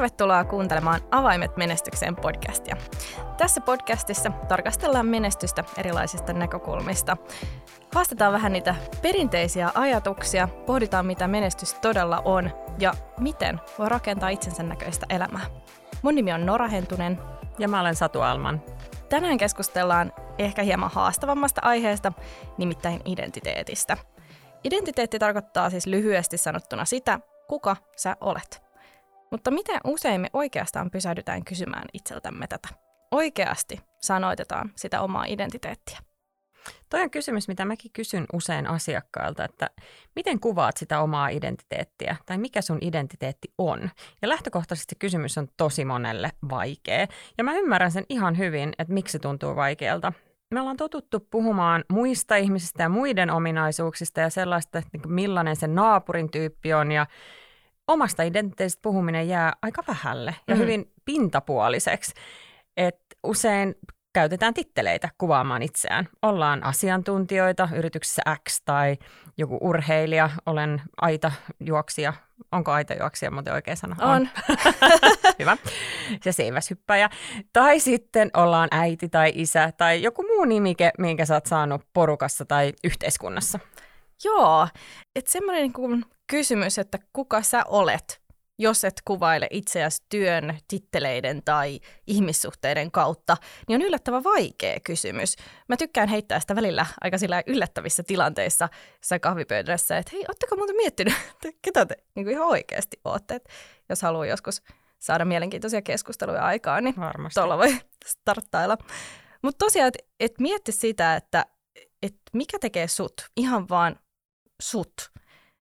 Tervetuloa kuuntelemaan Avaimet menestykseen podcastia. Tässä podcastissa tarkastellaan menestystä erilaisista näkökulmista. Haastetaan vähän niitä perinteisiä ajatuksia, pohditaan mitä menestys todella on ja miten voi rakentaa itsensä näköistä elämää. Mun nimi on Nora Hentunen. Ja mä olen Satu Alman. Tänään keskustellaan ehkä hieman haastavammasta aiheesta, nimittäin identiteetistä. Identiteetti tarkoittaa siis lyhyesti sanottuna sitä, kuka sä olet. Mutta miten usein me oikeastaan pysähdytään kysymään itseltämme tätä? Oikeasti sanoitetaan sitä omaa identiteettiä. Toi on kysymys, mitä mäkin kysyn usein asiakkailta, että miten kuvaat sitä omaa identiteettiä tai mikä sun identiteetti on. Ja lähtökohtaisesti kysymys on tosi monelle vaikea. Ja mä ymmärrän sen ihan hyvin, että miksi se tuntuu vaikealta. Me ollaan totuttu puhumaan muista ihmisistä ja muiden ominaisuuksista ja sellaista, että millainen se naapurin tyyppi on ja omasta identiteetistä puhuminen jää aika vähälle ja mm. hyvin pintapuoliseksi. Et usein käytetään titteleitä kuvaamaan itseään. Ollaan asiantuntijoita yrityksessä X tai joku urheilija, olen aitajuoksija. Onko aitajuoksija muuten oikein sana? On. on. Hyvä. Se seiväshyppäjä. Tai sitten ollaan äiti tai isä tai joku muu nimike, minkä sä oot saanut porukassa tai yhteiskunnassa. Joo, että semmoinen niin kysymys, että kuka sä olet, jos et kuvaile itseäsi työn, titteleiden tai ihmissuhteiden kautta, niin on yllättävän vaikea kysymys. Mä tykkään heittää sitä välillä aika sillä yllättävissä tilanteissa jossain kahvipöydässä, että hei, ootteko muuten miettinyt, että ketä te niin kuin ihan oikeasti ootte, että jos haluaa joskus saada mielenkiintoisia keskusteluja aikaan, niin Varmasti. tuolla voi starttailla. Mutta tosiaan, että et mietti sitä, että et mikä tekee sut, ihan vaan sut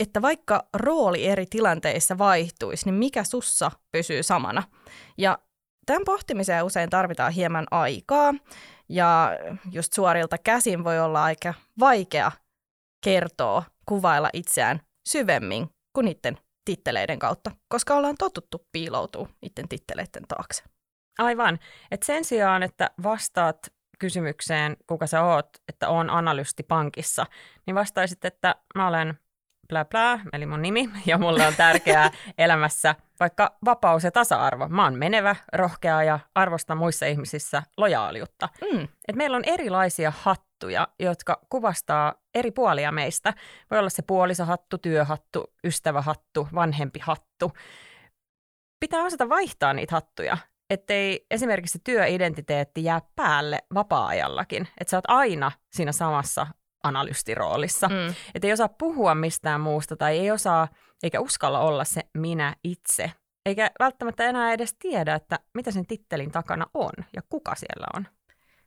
että vaikka rooli eri tilanteissa vaihtuisi, niin mikä sussa pysyy samana. Ja tämän pohtimiseen usein tarvitaan hieman aikaa, ja just suorilta käsin voi olla aika vaikea kertoa, kuvailla itseään syvemmin kuin niiden titteleiden kautta, koska ollaan totuttu piiloutua niiden titteleiden taakse. Aivan. Et sen sijaan, että vastaat kysymykseen, kuka sä oot, että on analysti pankissa, niin vastaisit, että mä olen blä blä, eli mun nimi, ja mulle on tärkeää elämässä vaikka vapaus ja tasa-arvo. Mä oon menevä, rohkea ja arvostan muissa ihmisissä lojaaliutta. Mm. Et meillä on erilaisia hattuja, jotka kuvastaa eri puolia meistä. Voi olla se puolisohattu, työhattu, ystävähattu, vanhempi hattu. Pitää osata vaihtaa niitä hattuja, ettei esimerkiksi työidentiteetti jää päälle vapaa-ajallakin. Että sä oot aina siinä samassa analystiroolissa. Mm. Että ei osaa puhua mistään muusta tai ei osaa eikä uskalla olla se minä itse. Eikä välttämättä enää edes tiedä, että mitä sen tittelin takana on ja kuka siellä on.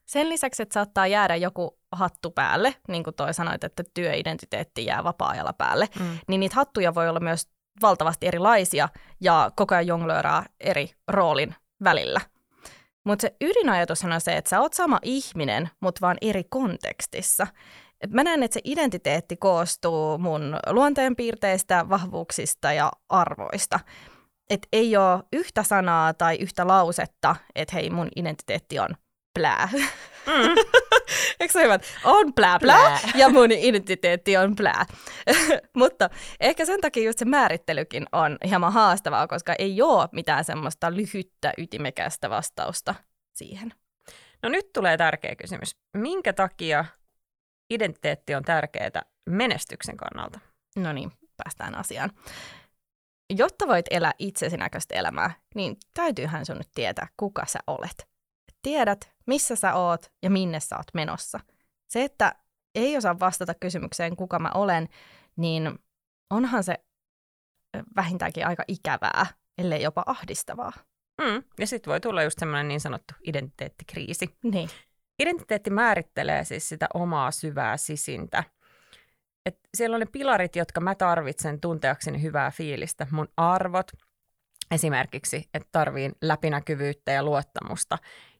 Sen lisäksi, että saattaa jäädä joku hattu päälle, niin kuin toi sanoit, että työidentiteetti jää vapaa-ajalla päälle, mm. niin niitä hattuja voi olla myös valtavasti erilaisia ja koko ajan jonglööraa eri roolin välillä. Mutta se ydinajatus on se, että sä oot sama ihminen, mutta vaan eri kontekstissa. Et mä näen, että se identiteetti koostuu mun luonteenpiirteistä, vahvuuksista ja arvoista. Että ei ole yhtä sanaa tai yhtä lausetta, että hei, mun identiteetti on plää. Mm. Eikö se hyvä? On plää, plää, plää ja mun identiteetti on plää. Mutta ehkä sen takia just se määrittelykin on hieman haastavaa, koska ei ole mitään semmoista lyhyttä, ytimekästä vastausta siihen. No nyt tulee tärkeä kysymys. Minkä takia identiteetti on tärkeää menestyksen kannalta. No niin, päästään asiaan. Jotta voit elää itsesi näköistä elämää, niin täytyyhän sun nyt tietää, kuka sä olet. Tiedät, missä sä oot ja minne sä oot menossa. Se, että ei osaa vastata kysymykseen, kuka mä olen, niin onhan se vähintäänkin aika ikävää, ellei jopa ahdistavaa. Mm, ja sitten voi tulla just semmoinen niin sanottu identiteettikriisi. Niin. Identiteetti määrittelee siis sitä omaa syvää sisintä. Et siellä on ne pilarit, jotka mä tarvitsen tunteakseni hyvää fiilistä. Mun arvot, esimerkiksi, että tarviin läpinäkyvyyttä ja luottamusta.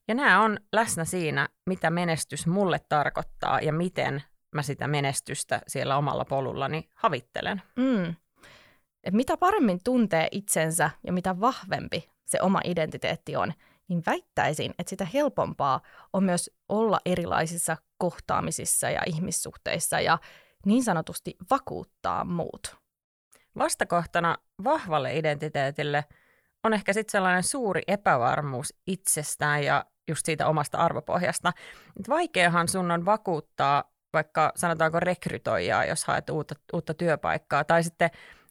Ja nämä on läsnä siinä, mitä menestys mulle tarkoittaa ja miten mä sitä menestystä siellä omalla polullani havittelen. Mm. Et mitä paremmin tuntee itsensä ja mitä vahvempi se oma identiteetti on, niin väittäisin, että sitä helpompaa on myös olla erilaisissa kohtaamisissa ja ihmissuhteissa ja niin sanotusti vakuuttaa muut. Vastakohtana vahvalle identiteetille on ehkä sitten sellainen suuri epävarmuus itsestään ja just siitä omasta arvopohjasta. Et vaikeahan sun on vakuuttaa vaikka sanotaanko rekrytoijaa, jos haet uutta, uutta työpaikkaa, tai sitten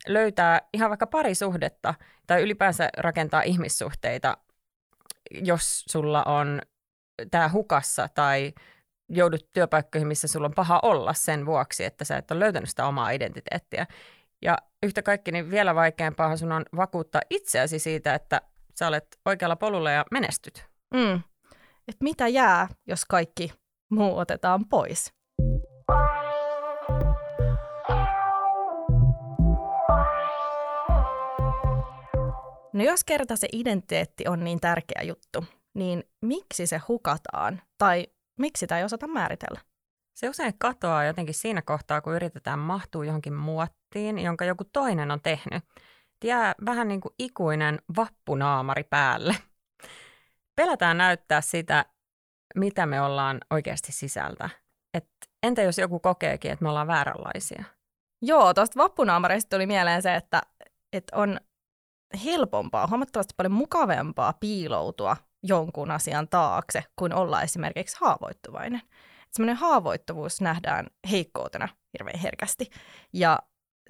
löytää ihan vaikka parisuhdetta tai ylipäänsä rakentaa ihmissuhteita, jos sulla on tämä hukassa tai joudut työpaikkoihin, missä sulla on paha olla sen vuoksi, että sä et ole löytänyt sitä omaa identiteettiä. Ja yhtä kaikki, niin vielä vaikeampaa sun on vakuuttaa itseäsi siitä, että sä olet oikealla polulla ja menestyt. Mm. Et mitä jää, jos kaikki muu otetaan pois? No jos kerta se identiteetti on niin tärkeä juttu, niin miksi se hukataan tai miksi sitä ei osata määritellä? Se usein katoaa jotenkin siinä kohtaa, kun yritetään mahtua johonkin muottiin, jonka joku toinen on tehnyt. Jää vähän niin kuin ikuinen vappunaamari päälle. Pelätään näyttää sitä, mitä me ollaan oikeasti sisältä. Et entä jos joku kokeekin, että me ollaan vääränlaisia? Joo, tuosta vappunaamareista tuli mieleen se, että, että on helpompaa, huomattavasti paljon mukavempaa piiloutua jonkun asian taakse, kuin olla esimerkiksi haavoittuvainen. Semmoinen haavoittuvuus nähdään heikkoutena hirveän herkästi. Ja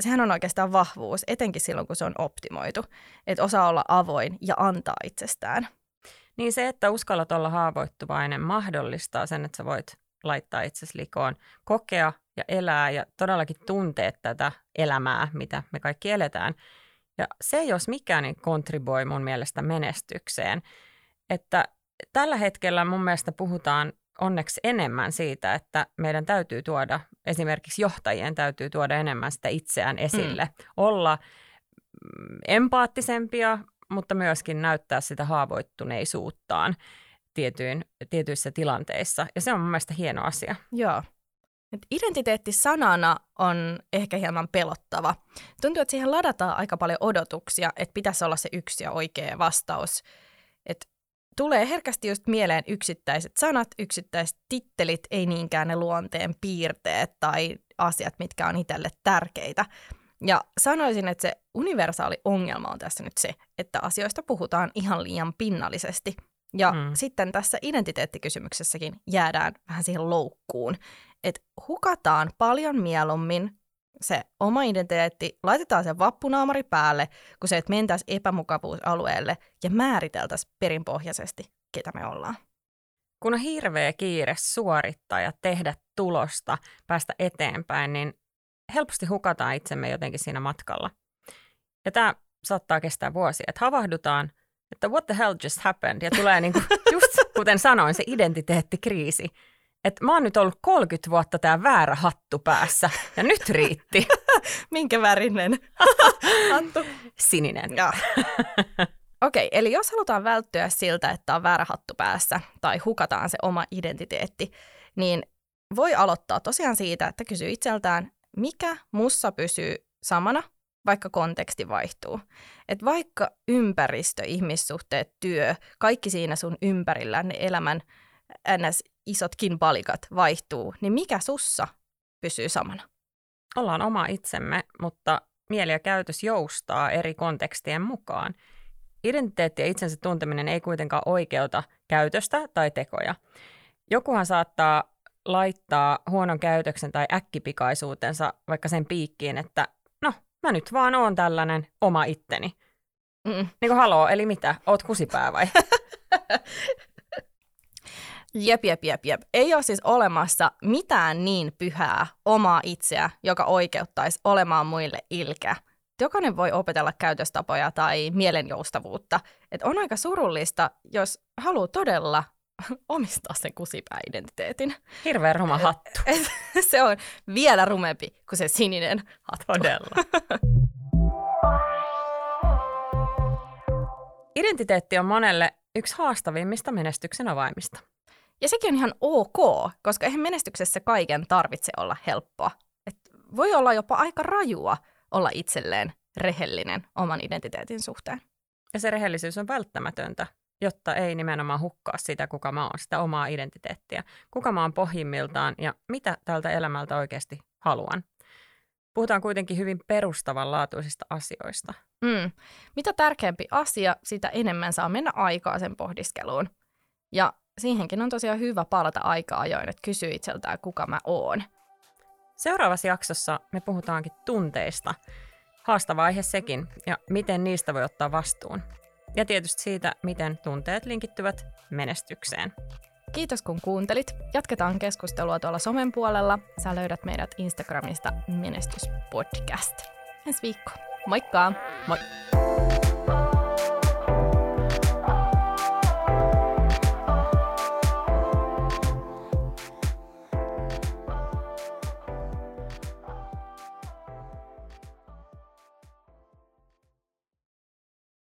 sehän on oikeastaan vahvuus, etenkin silloin, kun se on optimoitu. Että osaa olla avoin ja antaa itsestään. Niin se, että uskallat olla haavoittuvainen, mahdollistaa sen, että sä voit laittaa itsesi likoon, kokea ja elää ja todellakin tuntea tätä elämää, mitä me kaikki eletään. Ja se, jos mikään, niin kontriboi mun mielestä menestykseen. Että tällä hetkellä mun mielestä puhutaan onneksi enemmän siitä, että meidän täytyy tuoda, esimerkiksi johtajien täytyy tuoda enemmän sitä itseään esille. Mm. Olla mm, empaattisempia, mutta myöskin näyttää sitä haavoittuneisuuttaan tietyin, tietyissä tilanteissa. Ja se on mun mielestä hieno asia. Joo. Et identiteetti sanana on ehkä hieman pelottava. Tuntuu, että siihen ladataan aika paljon odotuksia, että pitäisi olla se yksi ja oikea vastaus. Et tulee herkästi just mieleen yksittäiset sanat, yksittäiset tittelit, ei niinkään ne luonteen piirteet tai asiat, mitkä on itselle tärkeitä. Ja sanoisin, että se universaali ongelma on tässä nyt se, että asioista puhutaan ihan liian pinnallisesti. Ja mm. sitten tässä identiteettikysymyksessäkin jäädään vähän siihen loukkuun, että hukataan paljon mieluummin se oma identiteetti, laitetaan se vappunaamari päälle, kun se, että mentäisiin epämukavuusalueelle ja määriteltäisiin perinpohjaisesti, ketä me ollaan. Kun on hirveä kiire suorittaa ja tehdä tulosta, päästä eteenpäin, niin helposti hukataan itsemme jotenkin siinä matkalla. Ja tämä saattaa kestää vuosia, että havahdutaan, että what the hell just happened, ja tulee niin kuin, just kuten sanoin, se identiteettikriisi että mä oon nyt ollut 30 vuotta tää väärä hattu päässä ja nyt riitti. Minkä värinen hattu? Sininen. Okei, okay, eli jos halutaan välttyä siltä, että on väärä hattu päässä tai hukataan se oma identiteetti, niin voi aloittaa tosiaan siitä, että kysyy itseltään, mikä mussa pysyy samana, vaikka konteksti vaihtuu. Et vaikka ympäristö, ihmissuhteet, työ, kaikki siinä sun ympärillä, ne elämän ns isotkin palikat vaihtuu, niin mikä sussa pysyy samana? Ollaan oma itsemme, mutta mieli ja käytös joustaa eri kontekstien mukaan. Identiteetti ja itsensä tunteminen ei kuitenkaan oikeuta käytöstä tai tekoja. Jokuhan saattaa laittaa huonon käytöksen tai äkkipikaisuutensa vaikka sen piikkiin, että no, mä nyt vaan oon tällainen oma itteni. Mm. Niin kuin haloo, eli mitä? Oot kusipää vai? Jep, jep, jep, jep. Ei ole siis olemassa mitään niin pyhää omaa itseä, joka oikeuttaisi olemaan muille ilkeä. Jokainen voi opetella käytöstapoja tai mielenjoustavuutta. Et on aika surullista, jos haluaa todella omistaa sen kusipää-identiteetin. Hirveän ruma hattu. se on vielä rumempi kuin se sininen hattu. Todella. Identiteetti on monelle yksi haastavimmista menestyksen avaimista. Ja sekin on ihan ok, koska eihän menestyksessä kaiken tarvitse olla helppoa. Et voi olla jopa aika rajua olla itselleen rehellinen oman identiteetin suhteen. Ja se rehellisyys on välttämätöntä, jotta ei nimenomaan hukkaa sitä, kuka mä oon, sitä omaa identiteettiä. Kuka mä oon pohjimmiltaan ja mitä tältä elämältä oikeasti haluan. Puhutaan kuitenkin hyvin perustavanlaatuisista asioista. Mm. Mitä tärkeämpi asia, sitä enemmän saa mennä aikaa sen pohdiskeluun. Ja siihenkin on tosiaan hyvä palata aika ajoin, että kysyy itseltään, kuka mä oon. Seuraavassa jaksossa me puhutaankin tunteista. Haastava aihe sekin, ja miten niistä voi ottaa vastuun. Ja tietysti siitä, miten tunteet linkittyvät menestykseen. Kiitos kun kuuntelit. Jatketaan keskustelua tuolla somen puolella. Sä löydät meidät Instagramista Menestyspodcast. Ensi viikko. Moikka! Moi!